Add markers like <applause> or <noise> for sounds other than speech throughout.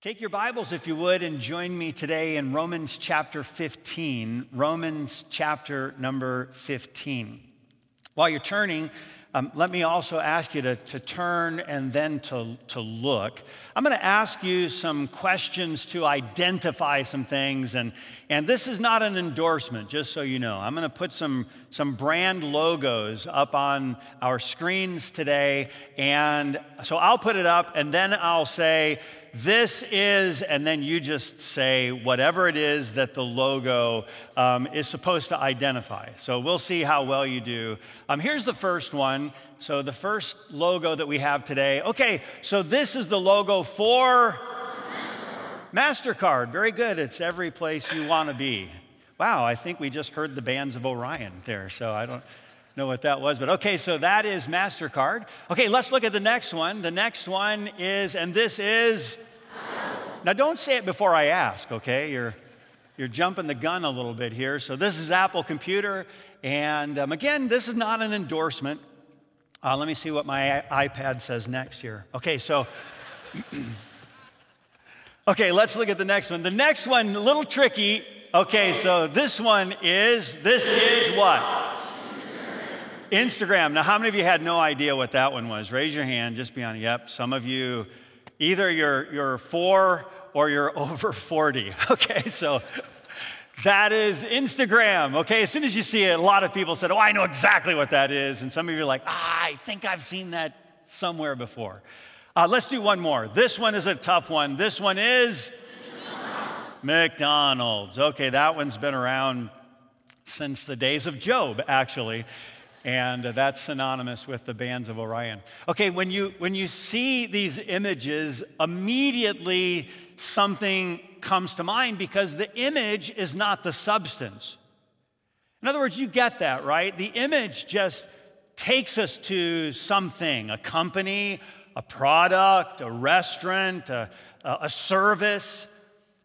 Take your Bibles, if you would, and join me today in Romans chapter 15. Romans chapter number 15. While you're turning, um, let me also ask you to, to turn and then to, to look. I'm going to ask you some questions to identify some things, and, and this is not an endorsement, just so you know. I'm going to put some, some brand logos up on our screens today, and so I'll put it up, and then I'll say, this is, and then you just say whatever it is that the logo um, is supposed to identify. So we'll see how well you do. Um, here's the first one. So the first logo that we have today. Okay, so this is the logo for MasterCard. Very good. It's every place you want to be. Wow, I think we just heard the bands of Orion there. So I don't know what that was, but okay, so that is MasterCard. Okay, let's look at the next one. The next one is, and this is, now don't say it before I ask, okay? You're, you're jumping the gun a little bit here. So this is Apple Computer, and um, again, this is not an endorsement. Uh, let me see what my iPad says next here. Okay, so. <clears throat> okay, let's look at the next one. The next one, a little tricky. Okay, so this one is, this is what? Instagram. Now, how many of you had no idea what that one was? Raise your hand, just be honest. Yep, some of you, either you're, you're four or you're <laughs> over 40. Okay, so that is Instagram. Okay, as soon as you see it, a lot of people said, Oh, I know exactly what that is. And some of you are like, ah, I think I've seen that somewhere before. Uh, let's do one more. This one is a tough one. This one is McDonald's. Okay, that one's been around since the days of Job, actually and that's synonymous with the bands of Orion. Okay, when you, when you see these images, immediately something comes to mind because the image is not the substance. In other words, you get that, right? The image just takes us to something a company, a product, a restaurant, a, a service.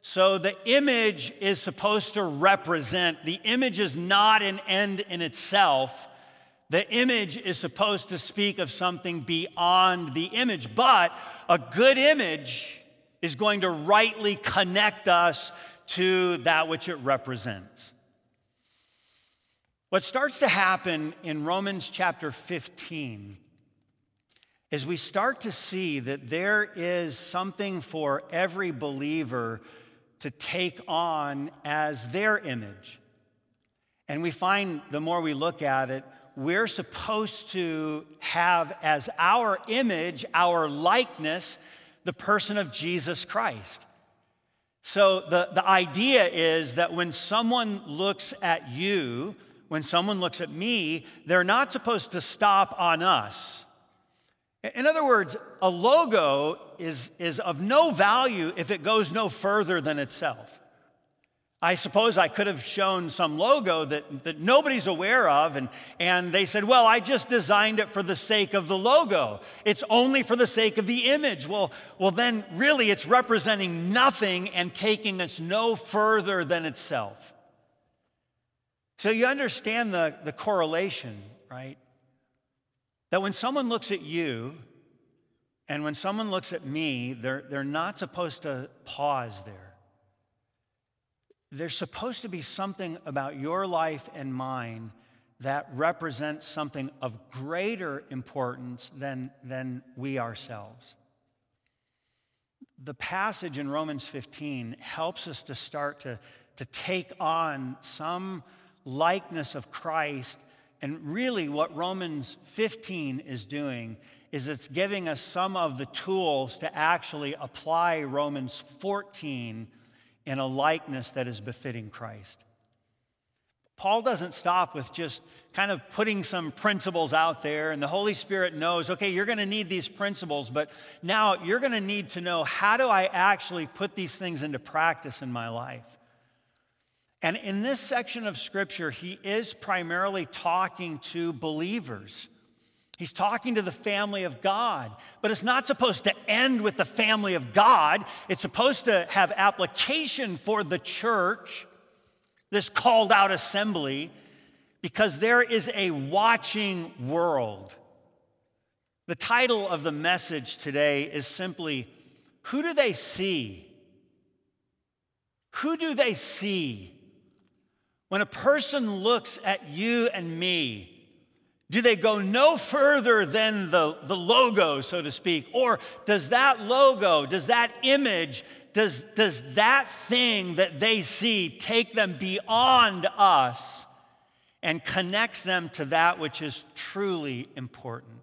So the image is supposed to represent, the image is not an end in itself the image is supposed to speak of something beyond the image, but a good image is going to rightly connect us to that which it represents. What starts to happen in Romans chapter 15 is we start to see that there is something for every believer to take on as their image. And we find the more we look at it, we're supposed to have as our image, our likeness, the person of Jesus Christ. So the, the idea is that when someone looks at you, when someone looks at me, they're not supposed to stop on us. In other words, a logo is, is of no value if it goes no further than itself. I suppose I could have shown some logo that, that nobody's aware of, and, and they said, Well, I just designed it for the sake of the logo. It's only for the sake of the image. Well, well then, really, it's representing nothing and taking us no further than itself. So you understand the, the correlation, right? That when someone looks at you and when someone looks at me, they're, they're not supposed to pause there there's supposed to be something about your life and mine that represents something of greater importance than, than we ourselves. The passage in Romans 15 helps us to start to, to take on some likeness of Christ. And really, what Romans 15 is doing is it's giving us some of the tools to actually apply Romans 14 in a likeness that is befitting Christ. Paul doesn't stop with just kind of putting some principles out there, and the Holy Spirit knows, okay, you're going to need these principles, but now you're going to need to know how do I actually put these things into practice in my life? And in this section of Scripture, he is primarily talking to believers. He's talking to the family of God, but it's not supposed to end with the family of God. It's supposed to have application for the church, this called out assembly, because there is a watching world. The title of the message today is simply who do they see? Who do they see? When a person looks at you and me, do they go no further than the, the logo, so to speak? Or does that logo, does that image, does, does that thing that they see take them beyond us and connects them to that which is truly important?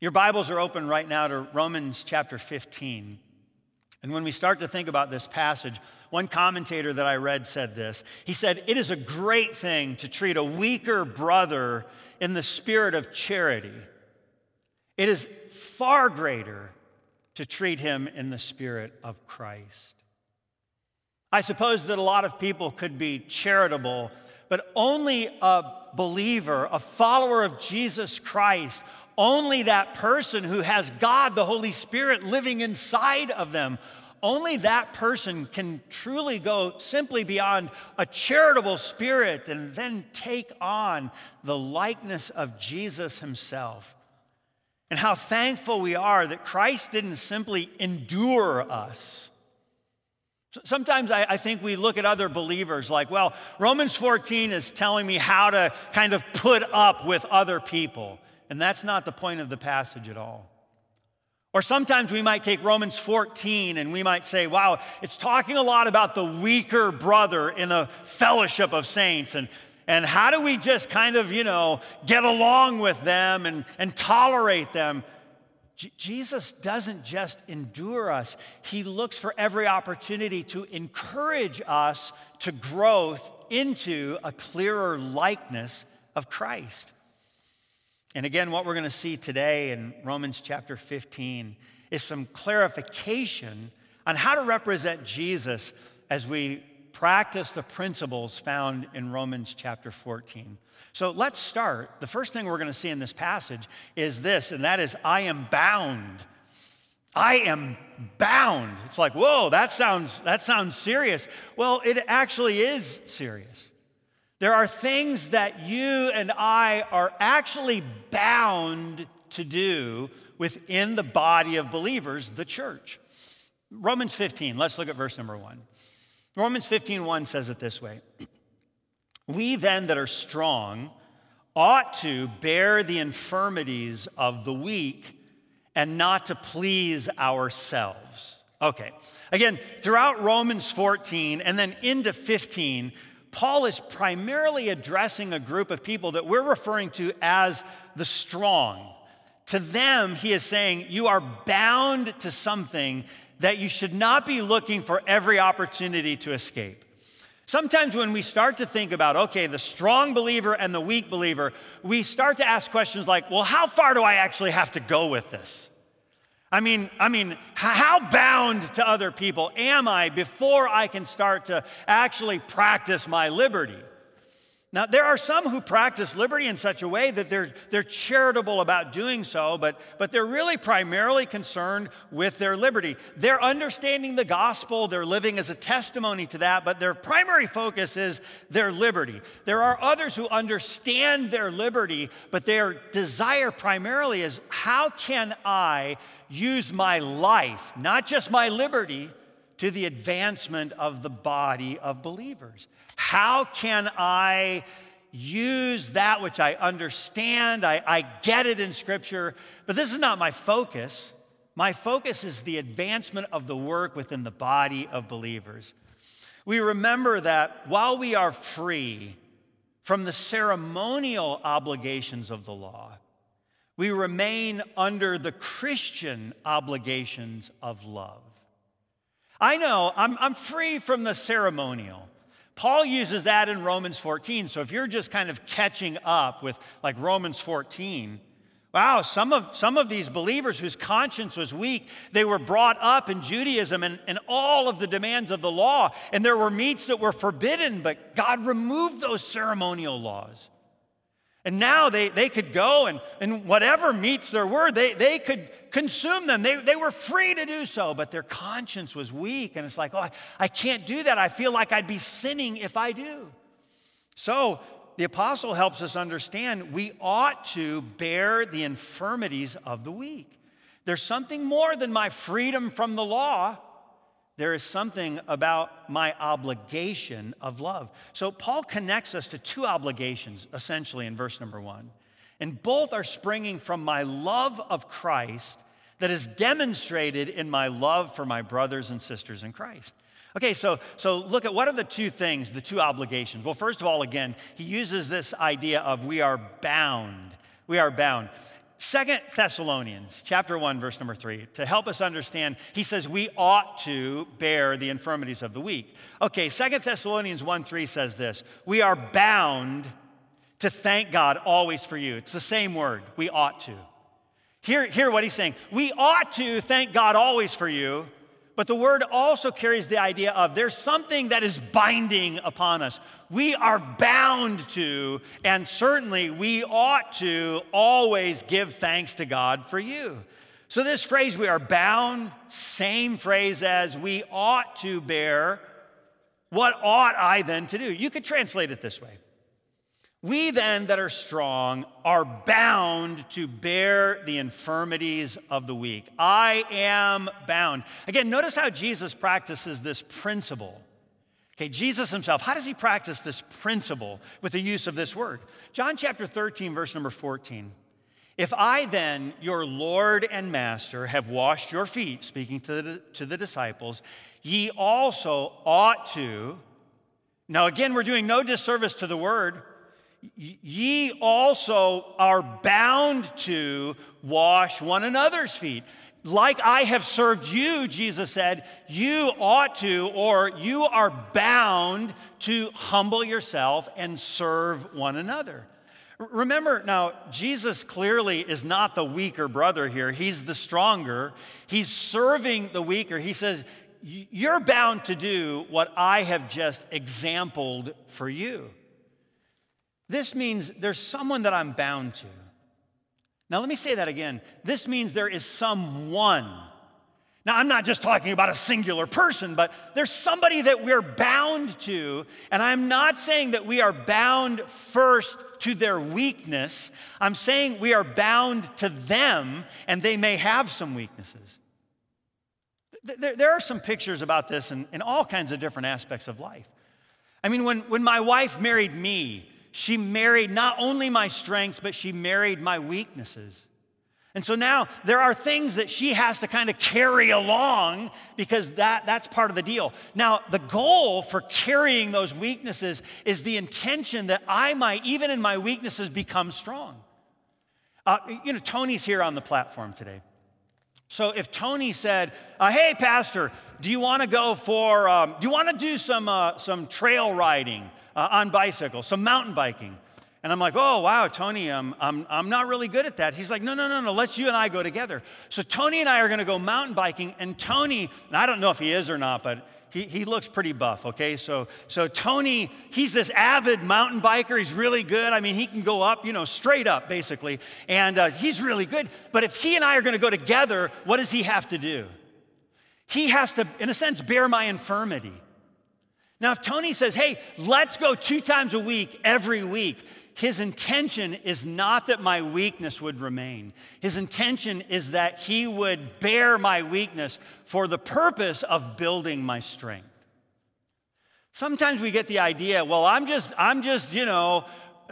Your Bibles are open right now to Romans chapter 15. And when we start to think about this passage, one commentator that I read said this. He said, It is a great thing to treat a weaker brother in the spirit of charity. It is far greater to treat him in the spirit of Christ. I suppose that a lot of people could be charitable, but only a believer, a follower of Jesus Christ, only that person who has God, the Holy Spirit, living inside of them, only that person can truly go simply beyond a charitable spirit and then take on the likeness of Jesus himself. And how thankful we are that Christ didn't simply endure us. Sometimes I, I, think we look at other believers like, well, Romans 14 is telling me how to kind of put up with other people. And that's not the point of the passage at all. Or sometimes we might take Romans 14 and we might say, wow, it's talking a lot about the weaker brother in a fellowship of saints. And, and how do we just kind of, you know, get along with them and, and tolerate them? J- Jesus doesn't just endure us, He looks for every opportunity to encourage us to growth into a clearer likeness of Christ. And again, what we're going to see today in Romans chapter 15 is some clarification on how to represent Jesus as we practice the principles found in Romans chapter 14. So let's start. The first thing we're going to see in this passage is this, and that is I am bound. I am bound. It's like, whoa, that sounds, that sounds serious. Well, it actually is serious. There are things that you and I are actually bound to do within the body of believers, the church. Romans 15, let's look at verse number one. Romans 15, 1 says it this way <clears throat> We then that are strong ought to bear the infirmities of the weak and not to please ourselves. Okay, again, throughout Romans 14 and then into 15, Paul is primarily addressing a group of people that we're referring to as the strong. To them, he is saying, You are bound to something that you should not be looking for every opportunity to escape. Sometimes when we start to think about, okay, the strong believer and the weak believer, we start to ask questions like, well, how far do I actually have to go with this? I mean, I mean, how bound to other people am I before I can start to actually practice my liberty? Now, there are some who practice liberty in such a way that they're, they're charitable about doing so, but, but they're really primarily concerned with their liberty. They're understanding the gospel, they're living as a testimony to that, but their primary focus is their liberty. There are others who understand their liberty, but their desire primarily is how can I use my life, not just my liberty, to the advancement of the body of believers? How can I use that which I understand? I, I get it in Scripture, but this is not my focus. My focus is the advancement of the work within the body of believers. We remember that while we are free from the ceremonial obligations of the law, we remain under the Christian obligations of love. I know I'm, I'm free from the ceremonial. Paul uses that in Romans 14. So if you're just kind of catching up with like Romans 14, wow, some of, some of these believers whose conscience was weak, they were brought up in Judaism and, and all of the demands of the law. And there were meats that were forbidden, but God removed those ceremonial laws. And now they, they could go and, and whatever meats there were, they, they could consume them. They, they were free to do so, but their conscience was weak. And it's like, oh, I, I can't do that. I feel like I'd be sinning if I do. So the apostle helps us understand we ought to bear the infirmities of the weak. There's something more than my freedom from the law. There is something about my obligation of love. So, Paul connects us to two obligations, essentially, in verse number one. And both are springing from my love of Christ that is demonstrated in my love for my brothers and sisters in Christ. Okay, so, so look at what are the two things, the two obligations? Well, first of all, again, he uses this idea of we are bound. We are bound. Second Thessalonians chapter 1 verse number 3 to help us understand he says we ought to bear the infirmities of the weak. Okay, Second Thessalonians 1 3 says this, we are bound to thank God always for you. It's the same word, we ought to. Hear, hear what he's saying. We ought to thank God always for you, but the word also carries the idea of there's something that is binding upon us. We are bound to, and certainly we ought to always give thanks to God for you. So, this phrase, we are bound, same phrase as we ought to bear. What ought I then to do? You could translate it this way we then that are strong are bound to bear the infirmities of the weak. I am bound. Again, notice how Jesus practices this principle. Okay, Jesus himself, how does he practice this principle with the use of this word? John chapter 13, verse number 14. If I then, your Lord and Master, have washed your feet, speaking to the, to the disciples, ye also ought to. Now, again, we're doing no disservice to the word ye also are bound to wash one another's feet. Like I have served you, Jesus said, you ought to, or you are bound to humble yourself and serve one another. Remember, now, Jesus clearly is not the weaker brother here. He's the stronger. He's serving the weaker. He says, You're bound to do what I have just exampled for you. This means there's someone that I'm bound to. Now, let me say that again. This means there is someone. Now, I'm not just talking about a singular person, but there's somebody that we're bound to. And I'm not saying that we are bound first to their weakness. I'm saying we are bound to them, and they may have some weaknesses. There, are some pictures about this in, in all kinds of different aspects of life. I mean, when, when my wife married me, she married not only my strengths, but she married my weaknesses. And so now there are things that she has to kind of carry along because that, that's part of the deal. Now, the goal for carrying those weaknesses is the intention that I might, even in my weaknesses, become strong. Uh, you know, Tony's here on the platform today. So if Tony said, uh, "Hey, Pastor, do you want to go for? Um, do you want to do some uh, some trail riding uh, on bicycle, some mountain biking?" And I'm like, "Oh, wow, Tony, um, I'm I'm not really good at that." He's like, "No, no, no, no. Let's you and I go together." So Tony and I are to go mountain biking, and Tony, and I don't know if he is or not, but he, he looks pretty buff, okay? So, so Tony, he's this avid mountain biker. He's really good. I mean, he can go up, you know, straight up, basically. And uh, he's really good. But if he and I are to go together, what does he have to do? He has to, in a sense, bear my infirmity. Now, if Tony says, hey, let's go two times a week, every week, his intention is not that my weakness would remain. His intention is that he would bear my weakness for the purpose of building my strength. Sometimes we get the idea, well, I'm just, I'm just, you know,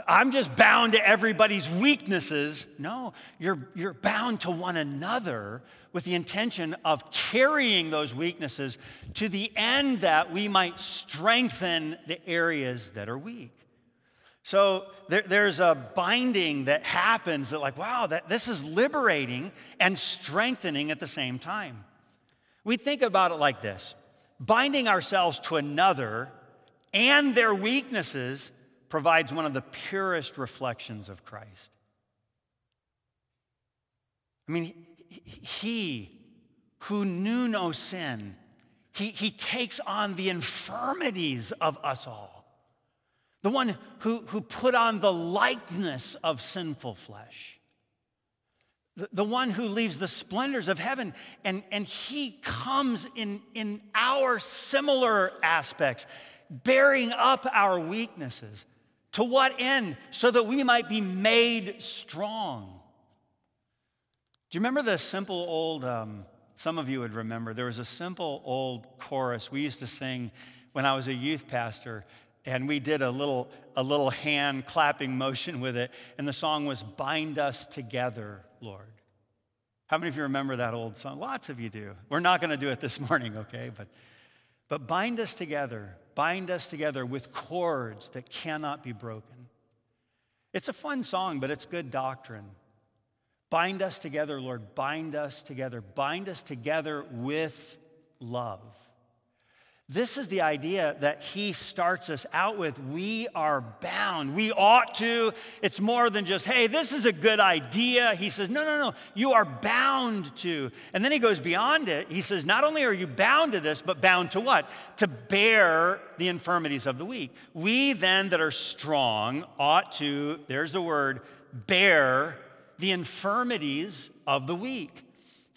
I'm just bound to everybody's weaknesses. No, you're, you're bound to one another with the intention of carrying those weaknesses to the end that we might strengthen the areas that are weak. So there, there's a binding that happens that, like, wow, that, this is liberating and strengthening at the same time. We think about it like this binding ourselves to another and their weaknesses provides one of the purest reflections of Christ. I mean, he who knew no sin, he, he takes on the infirmities of us all the one who, who put on the likeness of sinful flesh, the, the one who leaves the splendors of heaven, and, and he comes in, in our similar aspects, bearing up our weaknesses. To what end? So that we might be made strong. Do you remember the simple old, um, some of you would remember, there was a simple old chorus we used to sing when I was a youth pastor, and we did a little, a little hand clapping motion with it, and the song was Bind Us Together, Lord. How many of you remember that old song? Lots of you do. We're not going to do it this <laughs> morning, okay? But, but bind us together, bind us together with cords that cannot be broken. It's a fun song, but it's good doctrine. Bind us together, Lord. Bind us together. Bind us together with love. This is the idea that he starts us out with. We are bound. We ought to. It's more than just, hey, this is a good idea. He says, no, no, no, you are bound to. And then he goes beyond it. He says, not only are you bound to this, but bound to what? To bear the infirmities of the weak. We then that are strong ought to, there's the word, bear the infirmities of the weak.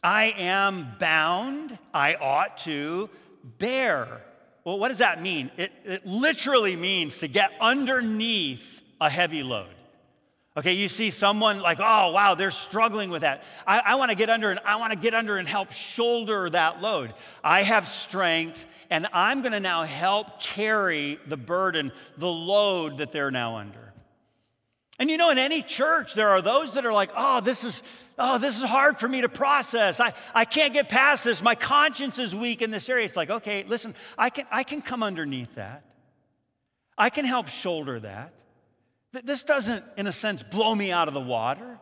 I am bound, I ought to bear. Well, what does that mean? It, it literally means to get underneath a heavy load. Okay, you see someone like, oh, wow, they're struggling with that. I, I want to get under and I want to get under and help shoulder that load. I have strength and I'm going to now help carry the burden, the load that they're now under. And you know, in any church, there are those that are like, oh, this is, oh, this is hard for me to process. I, I can't get past this. My conscience is weak in this area. It's like, okay, listen, I can, I can come underneath that. I can help shoulder that. This doesn't, in a sense, blow me out of the water.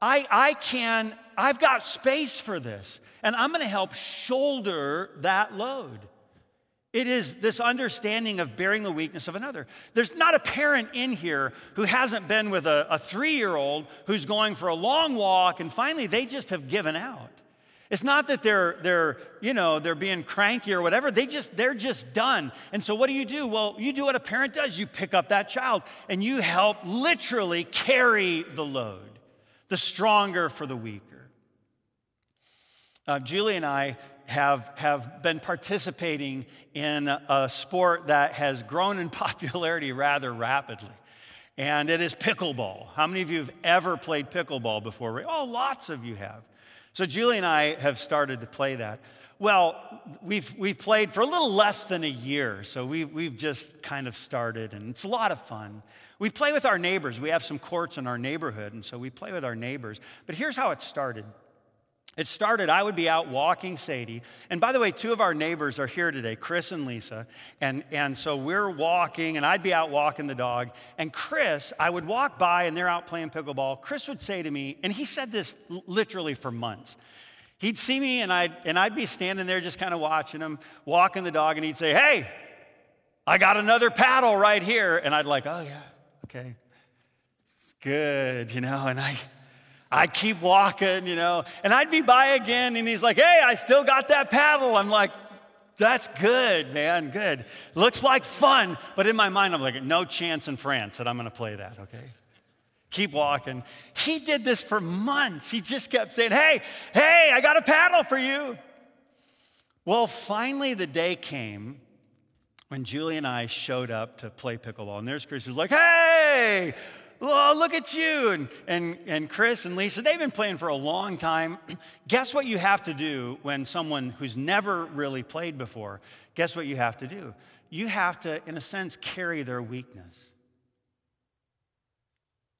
I, I can, I've got space for this, and I'm gonna help shoulder that load. It is this understanding of bearing the weakness of another. There's not a parent in here who hasn't been with a, a three year old who's going for a long walk and finally they just have given out. It's not that they're, they're, you know, they're being cranky or whatever. They just, they're just done. And so what do you do? Well, you do what a parent does. You pick up that child and you help literally carry the load, the stronger for the weaker. Uh, Julie and I have, have been participating in a sport that has grown in <laughs> popularity rather rapidly. And it is pickleball. How many of you have ever played pickleball before? Oh, lots of you have. So Julie and I have started to play that. Well, we've, we've played for a little less than a year, so we've, we've just kind of started, and it's a lot of fun. We play with our neighbors. We have some courts in our neighborhood, and so we play with our neighbors. But here's how it started. It started, I would be out walking Sadie. And by the way, two of our neighbors are here today, Chris and Lisa. And, and so we're walking, and I'd be out walking the dog. And Chris, I would walk by, and they're out playing pickleball. Chris would say to me, and he said this literally for months. He'd see me, and I'd, and I'd be standing there just kind of watching him, walking the dog, and he'd say, Hey, I got another paddle right here. And I'd like, Oh, yeah, okay. Good, you know, and I, I'd keep walking, you know, and I'd be by again, and he's like, hey, I still got that paddle. I'm like, that's good, man, good. Looks like fun, but in my mind, I'm like, no chance in France that I'm gonna play that, okay? Keep walking. He did this for months. He just kept saying, hey, hey, I got a paddle for you. Well, finally, the day came when Julie and I showed up to play pickleball, and there's Chris who's like, hey, Oh, look at you. And, and, and Chris and Lisa, they've been playing for a long time. <clears throat> Guess what you have to do when someone who's never really played before, guess what you have to do? You have to, in a sense, carry their weakness.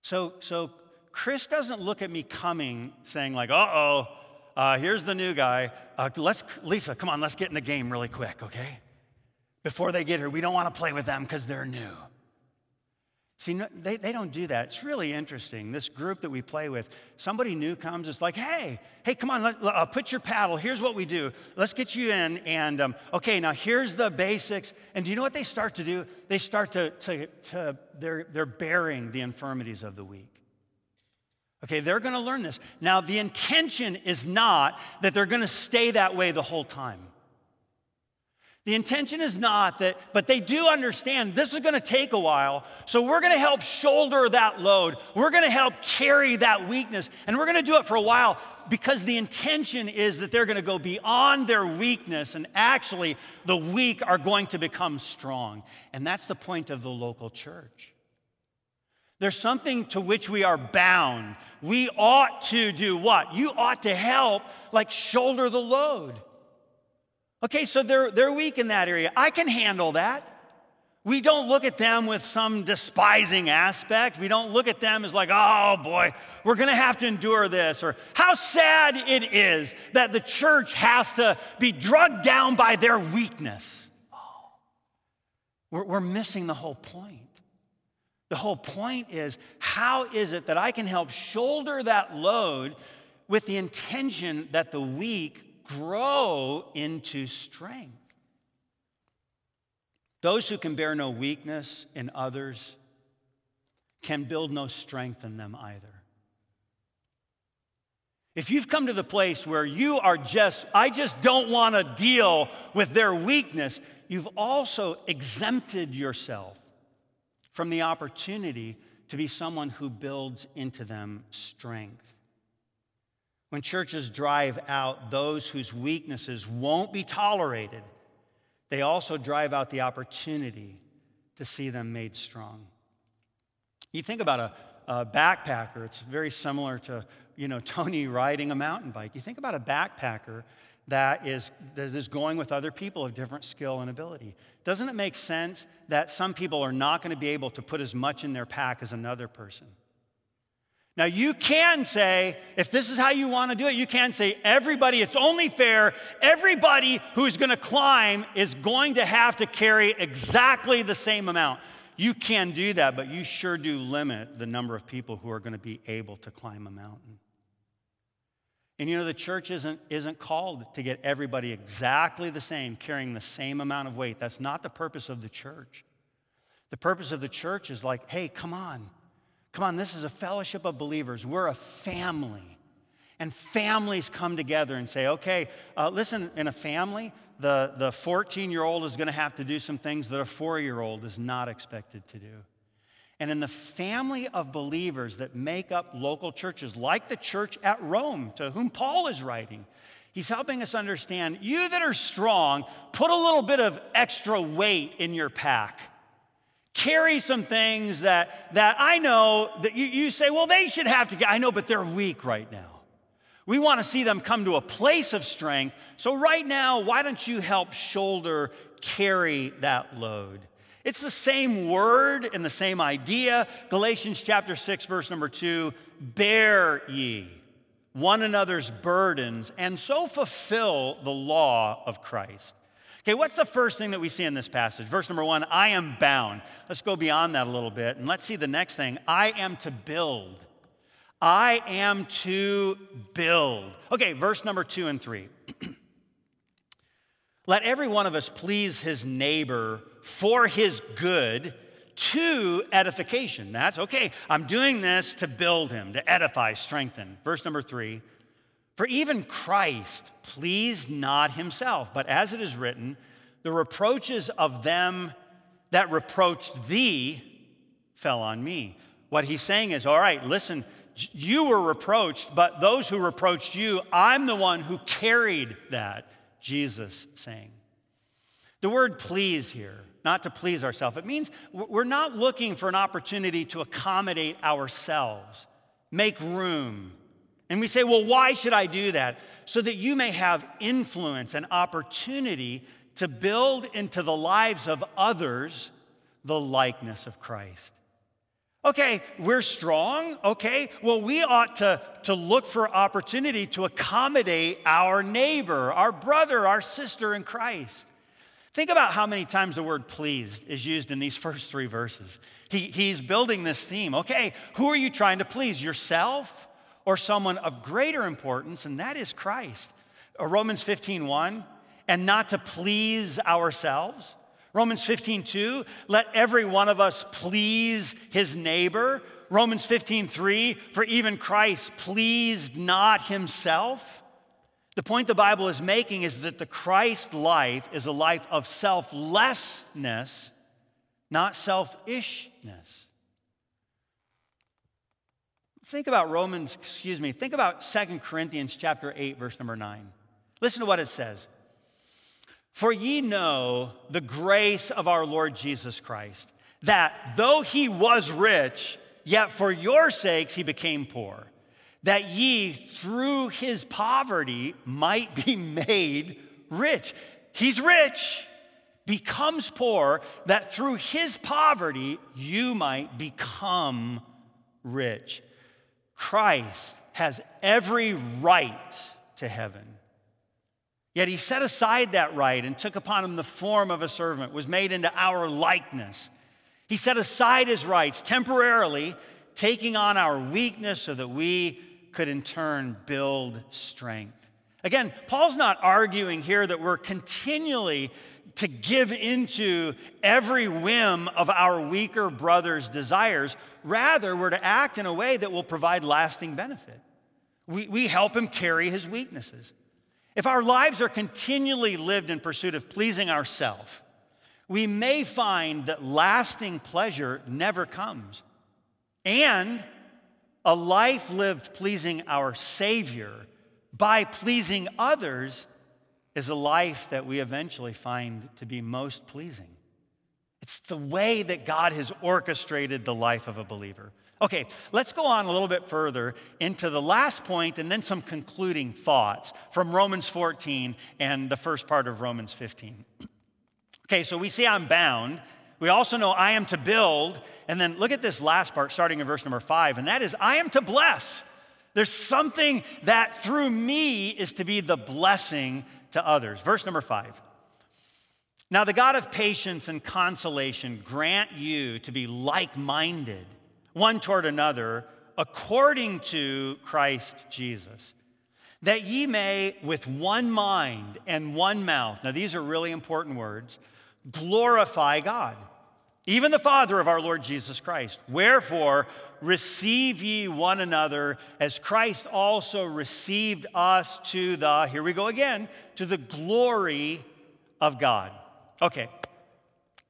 So, so Chris doesn't look at me coming saying, like, uh oh, uh, here's the new guy. Uh, let's, Lisa, come on, let's get in the game really quick, okay? Before they get here, we don't want to play with them because they're new. See, no, they, they don't do that. It's really interesting. This group that we play with, somebody new comes, it's like, hey, hey, come on, let, uh, put your paddle. Here's what we do. Let's get you in. And um, okay, now here's the basics. And do you know what they start to do? They start to, to, to they're, they're bearing the infirmities of the weak. Okay, they're going to learn this. Now, the intention is not that they're going to stay that way the whole time. The intention is not that, but they do understand this is going to take a while. So we're going to help shoulder that load. We're going to help carry that weakness. And we're going to do it for a while because the intention is that they're going to go beyond their weakness and actually the weak are going to become strong. And that's the point of the local church. There's something to which we are bound. We ought to do what? You ought to help, like shoulder the load. Okay, so they're, they're weak in that area. I can handle that. We don't look at them with some despising aspect. We don't look at them as like, oh boy, we're gonna have to endure this. Or how sad it is that the church has to be drugged down by their weakness. Oh, we're, we're missing the whole point. The whole point is how is it that I can help shoulder that load with the intention that the weak grow into strength? Those who can bear no weakness in others can build no strength in them either. If you've come to the place where you are just, I just don't want to deal with their weakness, you've also exempted yourself from the opportunity to be someone who builds into them strength. When churches drive out those whose weaknesses won't be tolerated, they also drive out the opportunity to see them made strong. You think about a, a backpacker, it's very similar to, you know, <laughs> Tony riding a mountain bike. You think about a backpacker that is, that is going with other people of different skill and ability. Doesn't it make sense that some people are not going to be able to put as much in their pack as another person? Now, you can say, if this is how you want to do it, you can say, everybody, it's only fair, everybody who's going to climb is going to have to carry exactly the same amount. You can do that, but you sure do limit the number of people who are going to be able to climb a mountain. And you know, the church isn't, isn't called to get everybody exactly the same, carrying the same amount of weight. That's not the purpose of the church. The purpose of the church is like, hey, come on. Come on, this is a fellowship of believers. We're a family. And families come together and say, okay, uh, listen, in a family, the, the 14 year old is going to have to do some things that a four year old is not expected to do. And in the family of believers that make up local churches, like the church at Rome, to whom Paul is writing, he's helping us understand you that are strong, put a little bit of extra weight in your pack carry some things that, that I know that you, you say, well, they should have to, get, I know, but they're weak right now. We want to see them come to a place of strength. So, right now, why don't you help shoulder carry that load? It's the same word and the same idea. Galatians chapter 6, verse number 2 bear ye one another's burdens and so fulfill the law of Christ. Okay, what's the first thing that we see in this passage? Verse number one, I am bound. Let's go beyond that a little bit and let's see the next thing. I am to build. I am to build. Okay, verse number two and three. <clears throat> Let every one of us please his neighbor for his good to edification. That's okay. I'm doing this to build him, to edify, strengthen. Verse number three. For even Christ pleased not himself, but as it is written, the reproaches of them that reproached thee fell on me. What he's saying is, all right, listen, you were reproached, but those who reproached you, I'm the one who carried that, Jesus saying. The word please here, not to please ourselves, it means we're not looking for an opportunity to accommodate ourselves, make room, and we say, well, why should I do that? So that you may have influence and opportunity to build into the lives of others the likeness of Christ. Okay, we're strong. Okay, well, we ought to, to look for opportunity to accommodate our neighbor, our brother, our sister in Christ. Think about how many times the word pleased is used in these <laughs> first three verses. He, he's building this theme. Okay, who are you trying to please? Yourself? Or someone of greater importance, and that is Christ. Uh, Romans 15, 1, and not to please ourselves. Romans 15, 2, let every one of us please his neighbor. Romans 15, 3, for even Christ pleased not himself. The point the Bible is making is that the Christ life is a life of selflessness, not selfishness. Think about Romans, excuse me, think about Second Corinthians chapter 8, verse number 9. Listen to what it says. For ye know the grace of our Lord Jesus Christ, that though he was rich, Yet for your sakes he became poor, that ye through his poverty might be <laughs> made rich. He's rich, becomes poor, that through his poverty you might become rich. Christ has every right to heaven. Yet he set aside that right and took upon him the form of a servant, was made into our likeness. He set aside his rights temporarily, taking on our weakness so that we could in turn build strength. Again, Paul's not arguing here that we're continually to give into every whim of our weaker brother's desires. Rather, we're to act in a way that will provide lasting benefit. We, we help him carry his weaknesses. If our lives are continually lived in pursuit of pleasing ourselves, we may find that lasting pleasure never comes. And a life lived pleasing our Savior by pleasing others is a life that we eventually find to be most pleasing. It's the way that God has orchestrated the life of a believer. Okay, let's go on a little bit further into the last point and then some concluding thoughts from Romans 14 and the first part of Romans 15. <clears throat> Okay, so we see I'm bound. We also know I am to build. And then look at this last part, starting in verse number five, and that is I am to bless. There's something that through me is to be the blessing to others. Verse number five. Now, the God of patience and consolation grant you to be like minded, one toward another, according to Christ Jesus, that ye may, with one mind and one mouth, now these are really important words, glorify God, even the Father of our Lord Jesus Christ. Wherefore, receive ye one another as Christ also received us to the, here we go again, to the glory of God. Okay.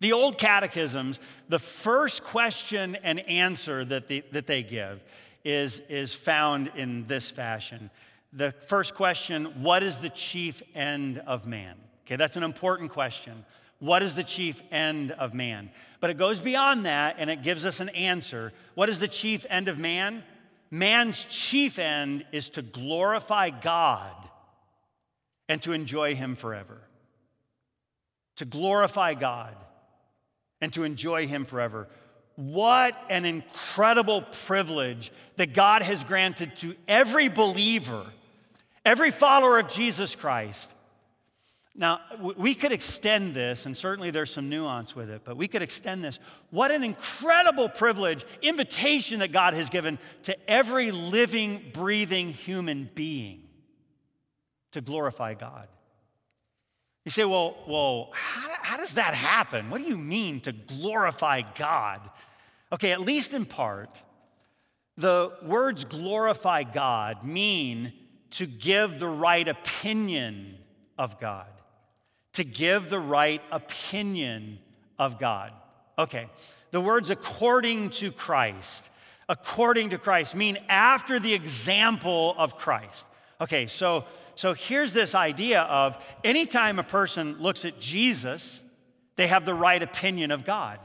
The old catechisms, the first question and answer that, the, that they give is, is found in this fashion. The first question, what is the chief end of man? Okay, that's an important question. What is the chief end of man? But it goes beyond that and it gives us an answer. What is the chief end of man? Man's chief end is to glorify God and to enjoy Him forever. To glorify God and to enjoy Him forever. What an incredible privilege that God has granted to every believer, every follower of Jesus Christ now, we could extend this, and certainly there's some nuance with it, but we could extend this. What an incredible privilege, invitation that God has given to every living, breathing human being to glorify God. You say, well, well how, how does that happen? What do you mean to glorify God? Okay, at least in part, the words glorify God mean to give the right opinion of God to give the right opinion of God. Okay, the words according to Christ, according to Christ mean after the example of Christ. Okay, so so here's this idea of anytime a person looks at Jesus, they have the right opinion of God.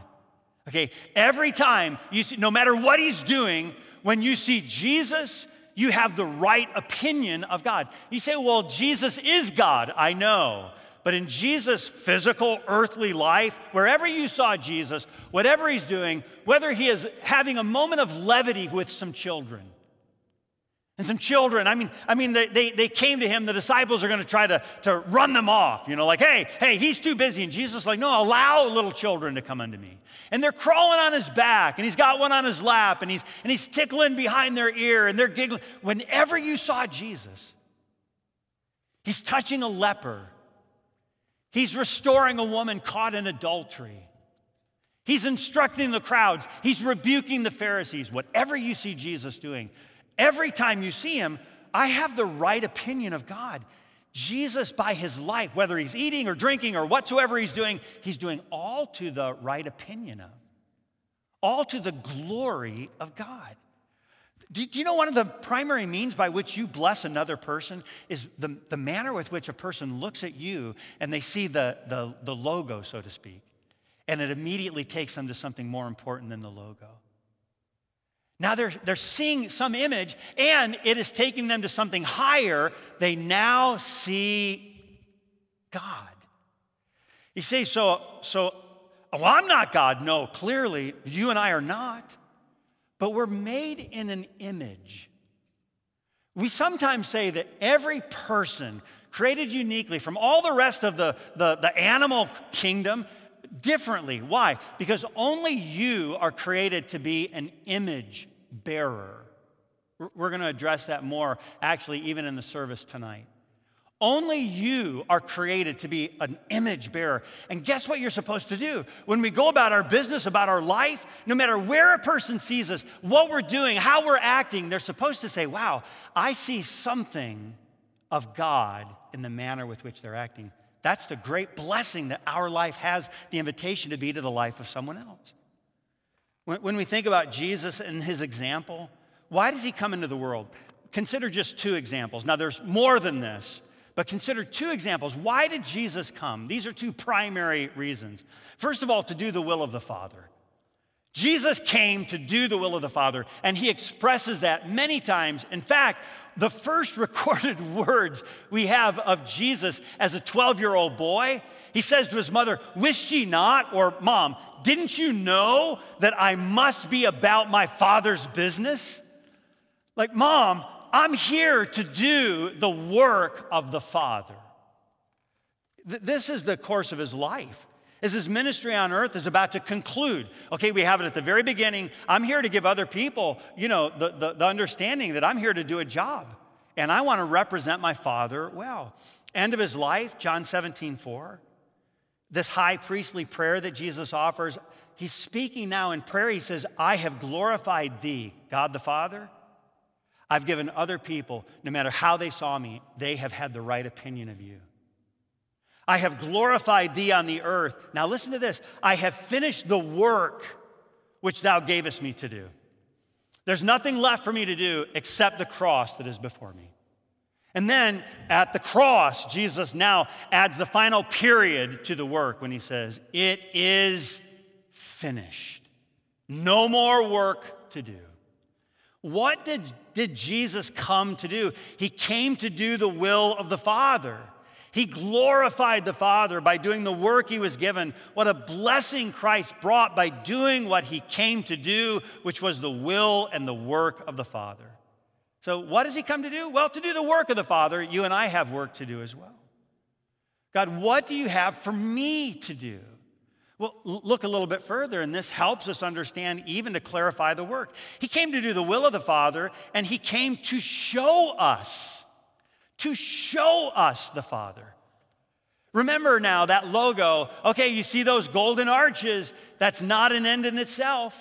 Okay, every time you see, no matter what he's doing, when you see Jesus, you have the right opinion of God. You say, well, Jesus is God. I know. But in Jesus' physical, earthly life, wherever you saw Jesus, whatever he's doing, whether he is having a moment of levity with some children, and some children, I mean, I mean, they, they, they came to him, the disciples are to try to, to run them off, you know, like, hey, hey, he's too busy. And Jesus is like, no, allow little children to come unto me. And they're crawling on his back, and he's got one on his lap, and he's, and he's tickling behind their ear, and they're giggling. Whenever you saw Jesus, he's touching a leper He's restoring a woman caught in adultery. He's instructing the crowds. He's rebuking the Pharisees. Whatever you see Jesus doing, every time you see him, I have the right opinion of God. Jesus, by his life, whether he's eating or drinking or whatsoever he's doing, he's doing all to the right opinion of, all to the glory of God. Do, you know one of the primary means by which you bless another person is the, the manner with which a person looks at you and they see the, the, the logo, so to speak, and it immediately takes them to something more important than the logo. Now they're, they're seeing some image, and it is taking them to something higher. They now see God. You see, so, so, well, I'm not God. No, clearly, you and I are not. But we're made in an image. We sometimes say that every person created uniquely from all the rest of the, the, the animal kingdom differently. Why? Because only you are created to be an image bearer. We're going to address that more, actually, even in the service tonight. Only you are created to be an image bearer. And guess what you're supposed to do? When we go about our business, about our life, no matter where a person sees us, what we're doing, how we're acting, they're supposed to say, Wow, I see something of God in the manner with which they're acting. That's the great blessing that our life has the invitation to be to the life of someone else. When, when we think about Jesus and his example, why does he come into the world? Consider just two examples. Now, there's more than this, but consider two examples. Why did Jesus come? These are two primary reasons. First of all, to do the will of the Father. Jesus came to do the will of the Father, and he expresses that many times. In fact, the first <laughs> recorded words we have of Jesus as a 12 year old boy, he says to his mother, Wish ye not, or Mom, didn't you know that I must be about my father's business? Like, Mom, I'm here to do the work of the Father. This is the course of his life. As his ministry on earth is about to conclude. Okay, we have it at the very beginning. I'm here to give other people, you know, the, the, the understanding that I'm here to do a job. And I want to represent my father well. End of his life, John 17, 4 this high priestly prayer that Jesus offers, he's speaking now in prayer. He says, I have glorified thee, God the Father. I've given other people, no matter how they saw me, they have had the right opinion of you. I have glorified thee on the earth. Now listen to this I have finished the work which thou gavest me to do. There's nothing left for me to do except the cross that is before me. And then at the cross, Jesus now adds the final period to the work when he says, It is finished. No more work to do. What did, did Jesus come to do? He came to do the will of the Father. He glorified the Father by doing the work he was given. What a blessing Christ brought by doing what he came to do, which was the will and the work of the Father. So, what does he come to do? Well, to do the work of the Father, you and I have work to do as well. God, what do you have for me to do? Well, look a little bit further, and this helps us understand even to clarify the work. He came to do the will of the Father, and he came to show us, to show us the Father. Remember now that logo, okay, you see those golden arches, that's not an end in itself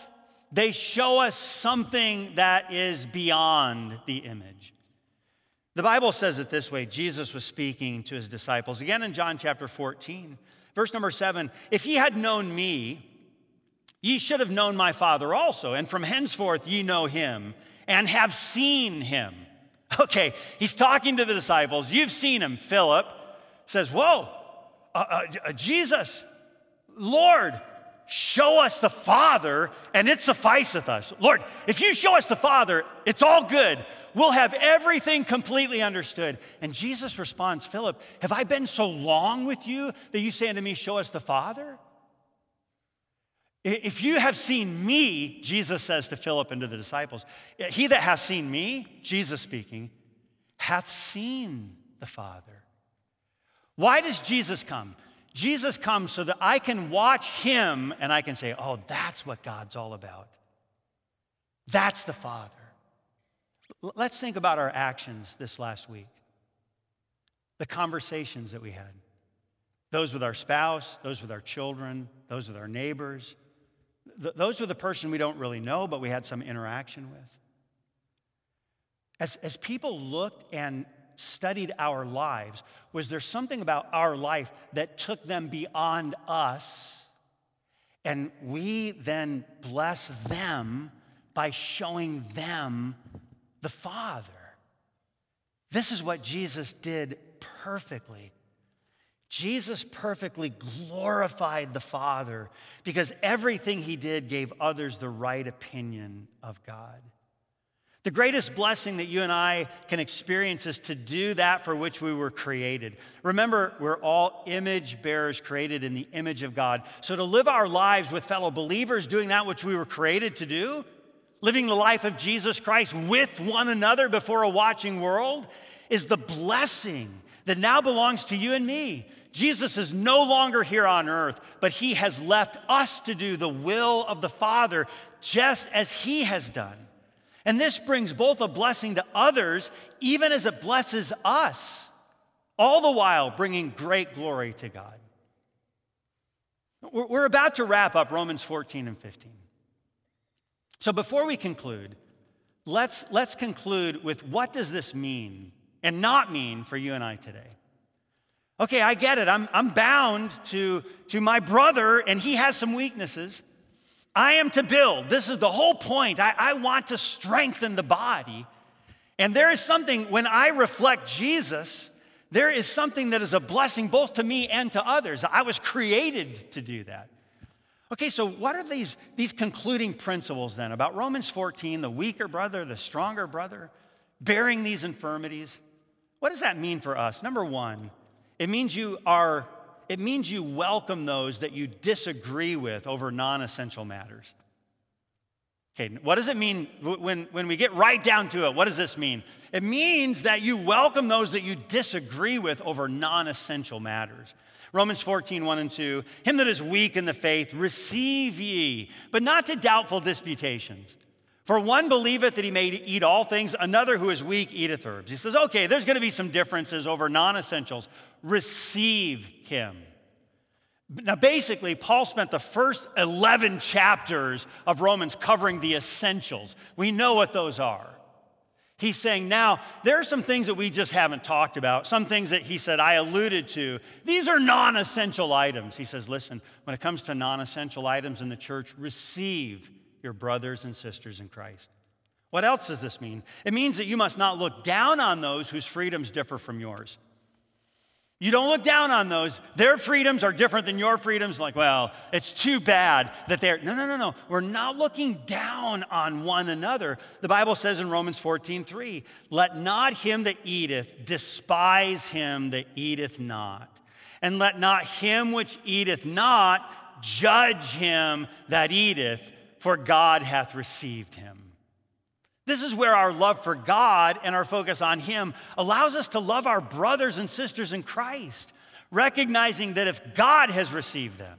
they show us something that is beyond the image. The Bible says it this way Jesus was speaking to his disciples again in John chapter 14, verse number seven. If ye had known me, ye should have known my Father also, and from henceforth ye know him and have seen him. <laughs> Okay, he's talking to the disciples. You've seen him. Philip says, Whoa, uh, uh, uh Jesus, Lord, show us the Father, and it sufficeth us. Lord, if you show us the Father, it's all good. We'll have everything completely understood. And Jesus responds, Philip, have I been so long with you that you say unto me, Show us the Father? If you have seen me, Jesus says to Philip and to the disciples, he that hath seen me, Jesus speaking, hath seen the Father. Why does Jesus come? Jesus comes so that I can watch him and I can say, oh, that's what God's all about. That's the Father. Let's think about our actions this last week, the conversations that we had. Those with our spouse, those with our children, those with our neighbors. those with the person we don't really know, but we had some interaction with. As, as people looked and studied our lives, was there something about our life that took them beyond us? And we then bless them by showing them the Father. This is what Jesus did perfectly. Jesus perfectly glorified the Father because everything he did gave others the right opinion of God. The greatest blessing that you and I can experience is to do that for which we were created. Remember, we're all image bearers created in the image of God. So to live our lives with fellow believers doing that which we were created to do, living the life of Jesus Christ with one another before a watching world, is the blessing that now belongs to you and me. Jesus is no longer here on earth, but he has left us to do the will of the Father just as he has done. And this brings both a blessing to others, even as it blesses us, all the while bringing great glory to God. We're about to wrap up Romans 14 and 15. So before we conclude, let's, let's conclude with what does this mean and not mean for you and I today? Okay, I get it. I'm, I'm bound to, to my brother, and he has some weaknesses. I am to build. This is the whole point. I, I want to strengthen the body. And there is something, when I reflect Jesus, there is something that is a blessing both to me and to others. I was created to do that. Okay, so what are these, these concluding principles then about Romans 14, the weaker brother, the stronger brother, bearing these infirmities? What does that mean for us? Number one, it means you are it means you welcome those that you disagree with over non essential matters. Okay, what does it mean when, when we get right down to it? What does this mean? It means that you welcome those that you disagree with over non essential matters. Romans 14, 1 and 2. Him that is weak in the faith, receive ye, but not to doubtful disputations. For one believeth that he may eat all things, another who is weak eateth herbs. He says, okay, there's going to be some differences over non essentials. Receive him. Now, basically, Paul spent the first 11 chapters of Romans covering the essentials. We know what those are. He's saying now, there are some things that we just haven't talked about, some things that he said I alluded to. These are non essential items. He says, listen, when it comes to non essential items in the church, receive your brothers and sisters in Christ. What else does this mean? It means that you must not look down on those whose freedoms differ from yours. You don't look down on those. Their freedoms are different than your freedoms. Like, well, it's too bad that they're. No, no, no, no. We're not looking down on one another. The Bible says in Romans 14, 3, let not him that eateth despise him that eateth not. And let not him which eateth not judge him that eateth, for God hath received him. This is where our love for God and our focus on Him allows us to love our brothers and sisters in Christ, recognizing that if God has received them,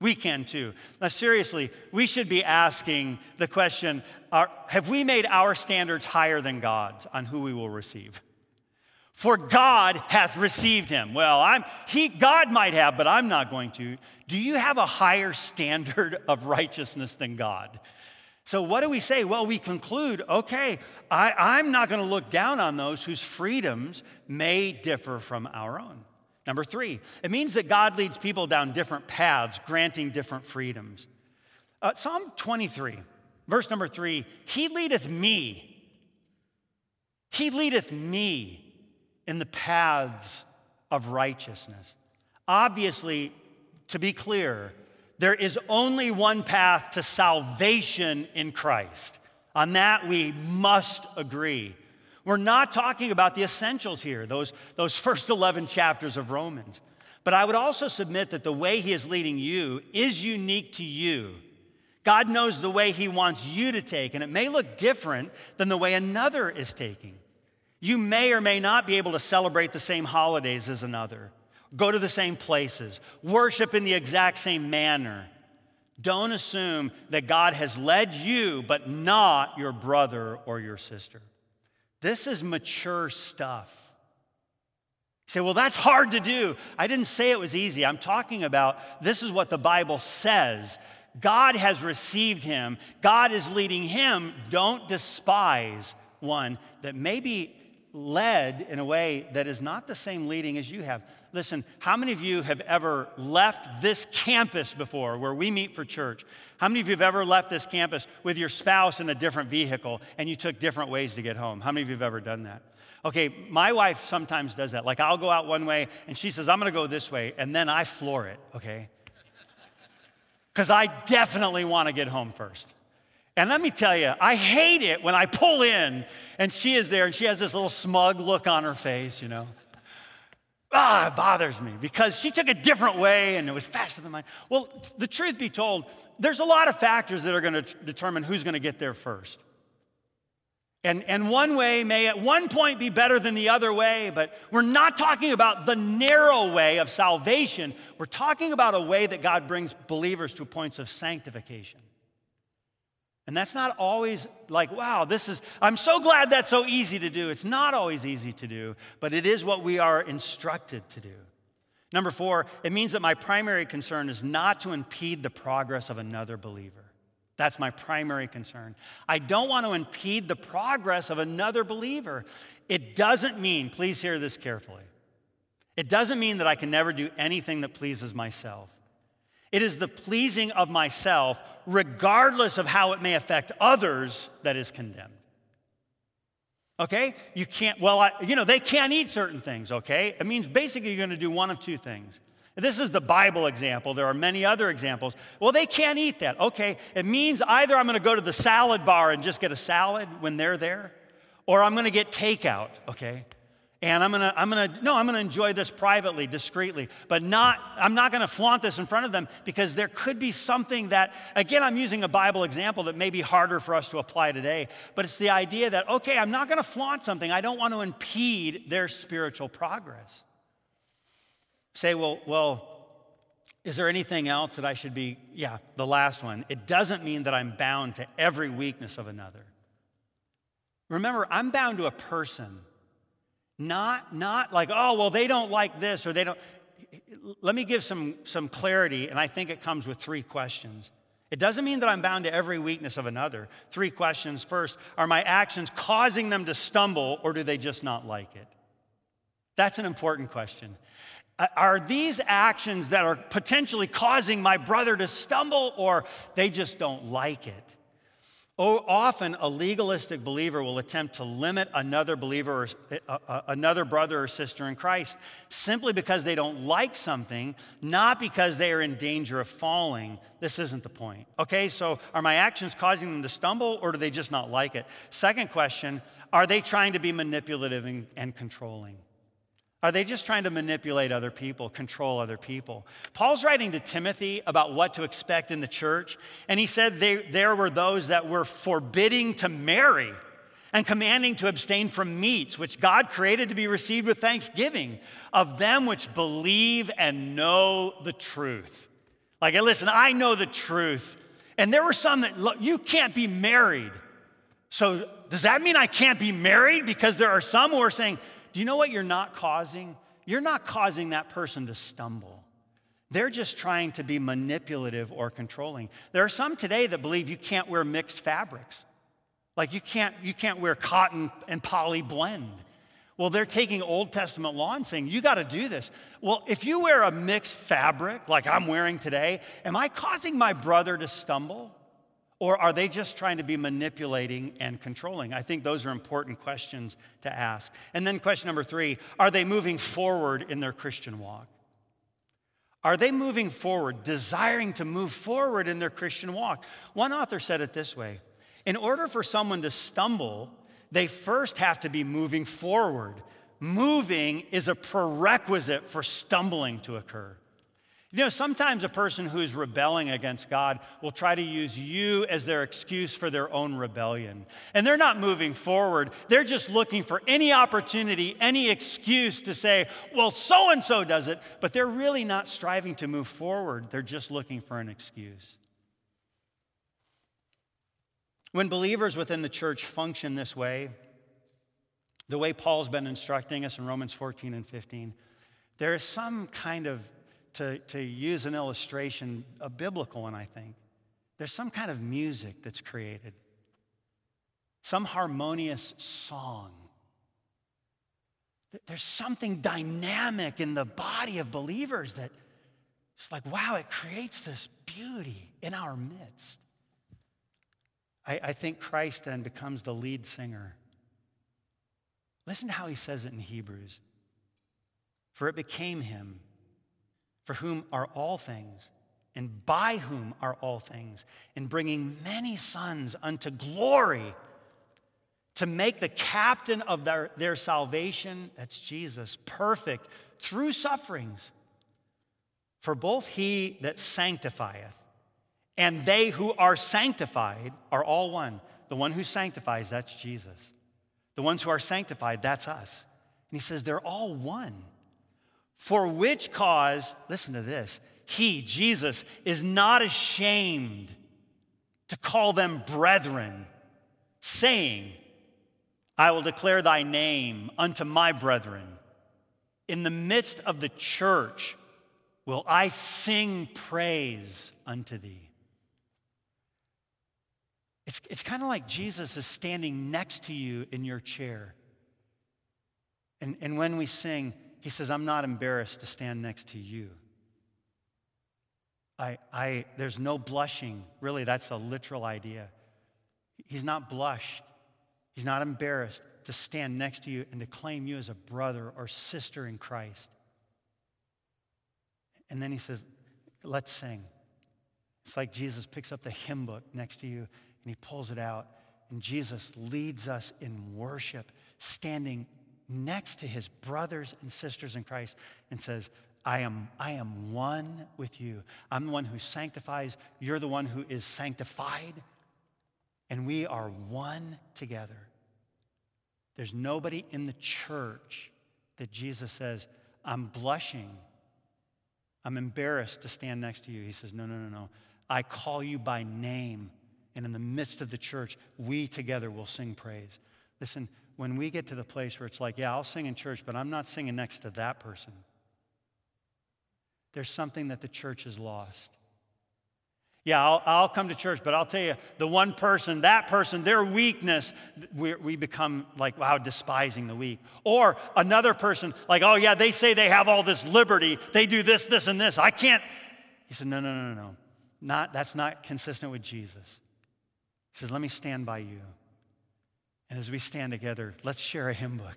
we can too. Now, seriously, we should be asking the question are, have we made our standards higher than God's on who we will receive? For God hath received him. Well, I'm, he, God might have, but I'm not going to. Do you have a higher standard of righteousness than God? So, what do we say? Well, we conclude okay, I, am not going to look down on those whose freedoms may differ from our own. Number three, it means that God leads people down different paths, granting different freedoms. Uh, Psalm 23, verse number three He leadeth me. He leadeth me in the paths of righteousness. Obviously, to be clear, there is only one path to salvation in Christ. On that, we must agree. We're not talking about the essentials here, those, those <laughs> first 11 chapters of Romans. But I would also submit that the way He is leading you is unique to you. God knows the way He wants you to take, and it may look different than the way another is taking. You may or may not be able to celebrate the same holidays as another, go to the same places, worship in the exact same manner. Don't assume that God has led you, but not your brother or your sister. This is mature stuff. You say, well, that's hard to do. I didn't say it was easy. I'm talking about this is what the Bible says. God has received him, God is leading him. Don't despise one that may be led in a way that is not the same leading as you have. Listen, how many of you have ever left this campus before where we meet for church? How many of you have ever left this campus with your spouse in a different vehicle and you took different ways to get home? How many of you have ever done that? Okay, my wife sometimes does that. Like I'll go out one way and she says, I'm gonna go this way, and then I floor it, okay? Because I definitely wanna get home first. And let me tell you, I hate it when I pull in and she is there and she has this little smug look on her face, you know. Ah, it bothers me because she took a different way and it was faster than mine. Well, the truth be told, there's a lot of factors that are going to determine who's going to get there first. And, and one way may at one point be better than the other way, but we're not talking about the narrow way of salvation. We're talking about a way that God brings believers to points of sanctification. And that's not always like, wow, this is, I'm so glad that's so easy to do. It's not always easy to do, but it is what we are instructed to do. Number four, it means that my primary concern is not to impede the progress of another believer. That's my primary concern. I don't want to impede the progress of another believer. It doesn't mean, please hear this carefully, it doesn't mean that I can never do anything that pleases myself. It is the pleasing of myself, regardless of how it may affect others, that is condemned. Okay? You can't, well, I, you know, they can't eat certain things, okay? It means basically you're going to do one of two things. This is the Bible example. There are many other examples. Well, they can't eat that. Okay, it means either I'm going to go to the salad bar and just get a salad when they're there, or I'm going to get takeout, okay? And I'm gonna, I'm gonna, no, I'm gonna enjoy this privately, discreetly, but not, I'm not gonna flaunt this in front of them because there could be something that, again, I'm using a Bible example that may be harder for us to apply today, but it's the idea that, okay, I'm not gonna flaunt something, I don't want to impede their spiritual progress say, well, well, is there anything else that I should be? Yeah, the last one. It doesn't mean that I'm bound to every weakness of another. Remember, I'm bound to a person, not, not like, oh, well, they don't like this or they don't. Let me give some, some clarity, and I think it comes with three questions. It doesn't mean that I'm bound to every weakness of another. Three questions. First, are my actions causing them to stumble, or do they just not like it? That's an important question. Are these actions that are potentially causing my brother to stumble, or they just don't like it? Oh, often a legalistic believer will attempt to limit another believer or uh, uh, another brother or sister in Christ simply because they don't like something, not because they are in danger of falling. This isn't the point. Okay, so are my actions causing them to stumble or do they just not like it? Second question are they trying to be manipulative and, and controlling? Are they just trying to manipulate other people, control other people? Paul's writing to Timothy about what to expect in the church, and he said they, there were those that were forbidding to marry and commanding to abstain from meats, which God created to be received with thanksgiving, of them which believe and know the truth. Like, listen, I know the truth. And there were some that, look, you can't be married. So, does that mean I can't be married? Because there are some who are saying, do you know what you're not causing? You're not causing that person to stumble. They're just trying to be manipulative or controlling. There are some today that believe you can't wear mixed fabrics. Like you can't, you can't wear cotton and poly blend. Well, they're taking Old Testament law and saying, you got to do this. Well, if you wear a mixed fabric like I'm wearing today, am I causing my brother to stumble? Or are they just trying to be manipulating and controlling? I think those are important questions to ask. And then, question number three are they moving forward in their Christian walk? Are they moving forward, desiring to move forward in their Christian walk? One author said it this way In order for someone to stumble, they first have to be moving forward. Moving is a prerequisite for stumbling to occur. You know, sometimes a person who's rebelling against God will try to use you as their excuse for their own rebellion. And they're not moving forward. They're just looking for any opportunity, any excuse to say, well, so and so does it. But they're really not striving to move forward. They're just looking for an excuse. When believers within the church function this way, the way Paul's been instructing us in Romans 14 and 15, there is some kind of to, to use an illustration, a biblical one, I think, there's some kind of music that's created, some harmonious song. There's something dynamic in the body of believers that it's like, wow, it creates this beauty in our midst. I, I think Christ then becomes the lead singer. Listen to how he says it in Hebrews. For it became him, for whom are all things, and by whom are all things, and bringing many sons unto glory, to make the captain of their, their salvation, that's Jesus, perfect through sufferings. For both he that sanctifieth and they who are sanctified are all one. The one who sanctifies, that's Jesus. The ones who are sanctified, that's us. And he says they're all one. For which cause, listen to this, he, Jesus, is not ashamed to call them brethren, saying, I will declare thy name unto my brethren. In the midst of the church will I sing praise unto thee. It's, it's kind of like Jesus is standing next to you in your chair. And, and when we sing, he says, I'm not embarrassed to stand next to you. I, I, there's no blushing. Really, that's a literal idea. He's not blushed. He's not embarrassed to stand next to you and to claim you as a brother or sister in Christ. And then he says, Let's sing. It's like Jesus picks up the hymn book next to you and he pulls it out. And Jesus leads us in worship, standing next to his brothers and sisters in Christ, and says, I am, I am one with you. I'm the one who sanctifies. You're the one who is sanctified. And we are one together. There's nobody in the church that Jesus says, I'm blushing. I'm embarrassed to stand next to you. He says, No, no, no, no. I call you by name and in the midst of the church, we together will sing praise. Listen, when we get to the place where it's like, yeah, I'll sing in church, but I'm not singing next to that person, there's something that the church has lost. Yeah, I'll, I'll come to church, but I'll tell you, the one person, that person, their weakness, we, we become like, wow, despising the weak. Or another person, like, oh, yeah, they say they have all this liberty. They do this, this, and this. I can't. He said, no, no, no, no, no. Not, that's not consistent with Jesus. He says, Let me stand by you. And as we stand together, let's share a hymn book.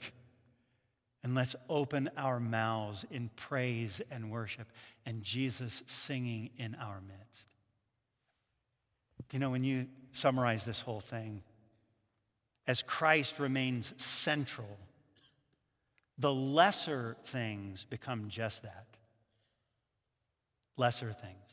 And let's open our mouths in praise and worship and Jesus singing in our midst. Do you know, when you summarize this whole thing, as Christ remains central, the lesser things become just that lesser things.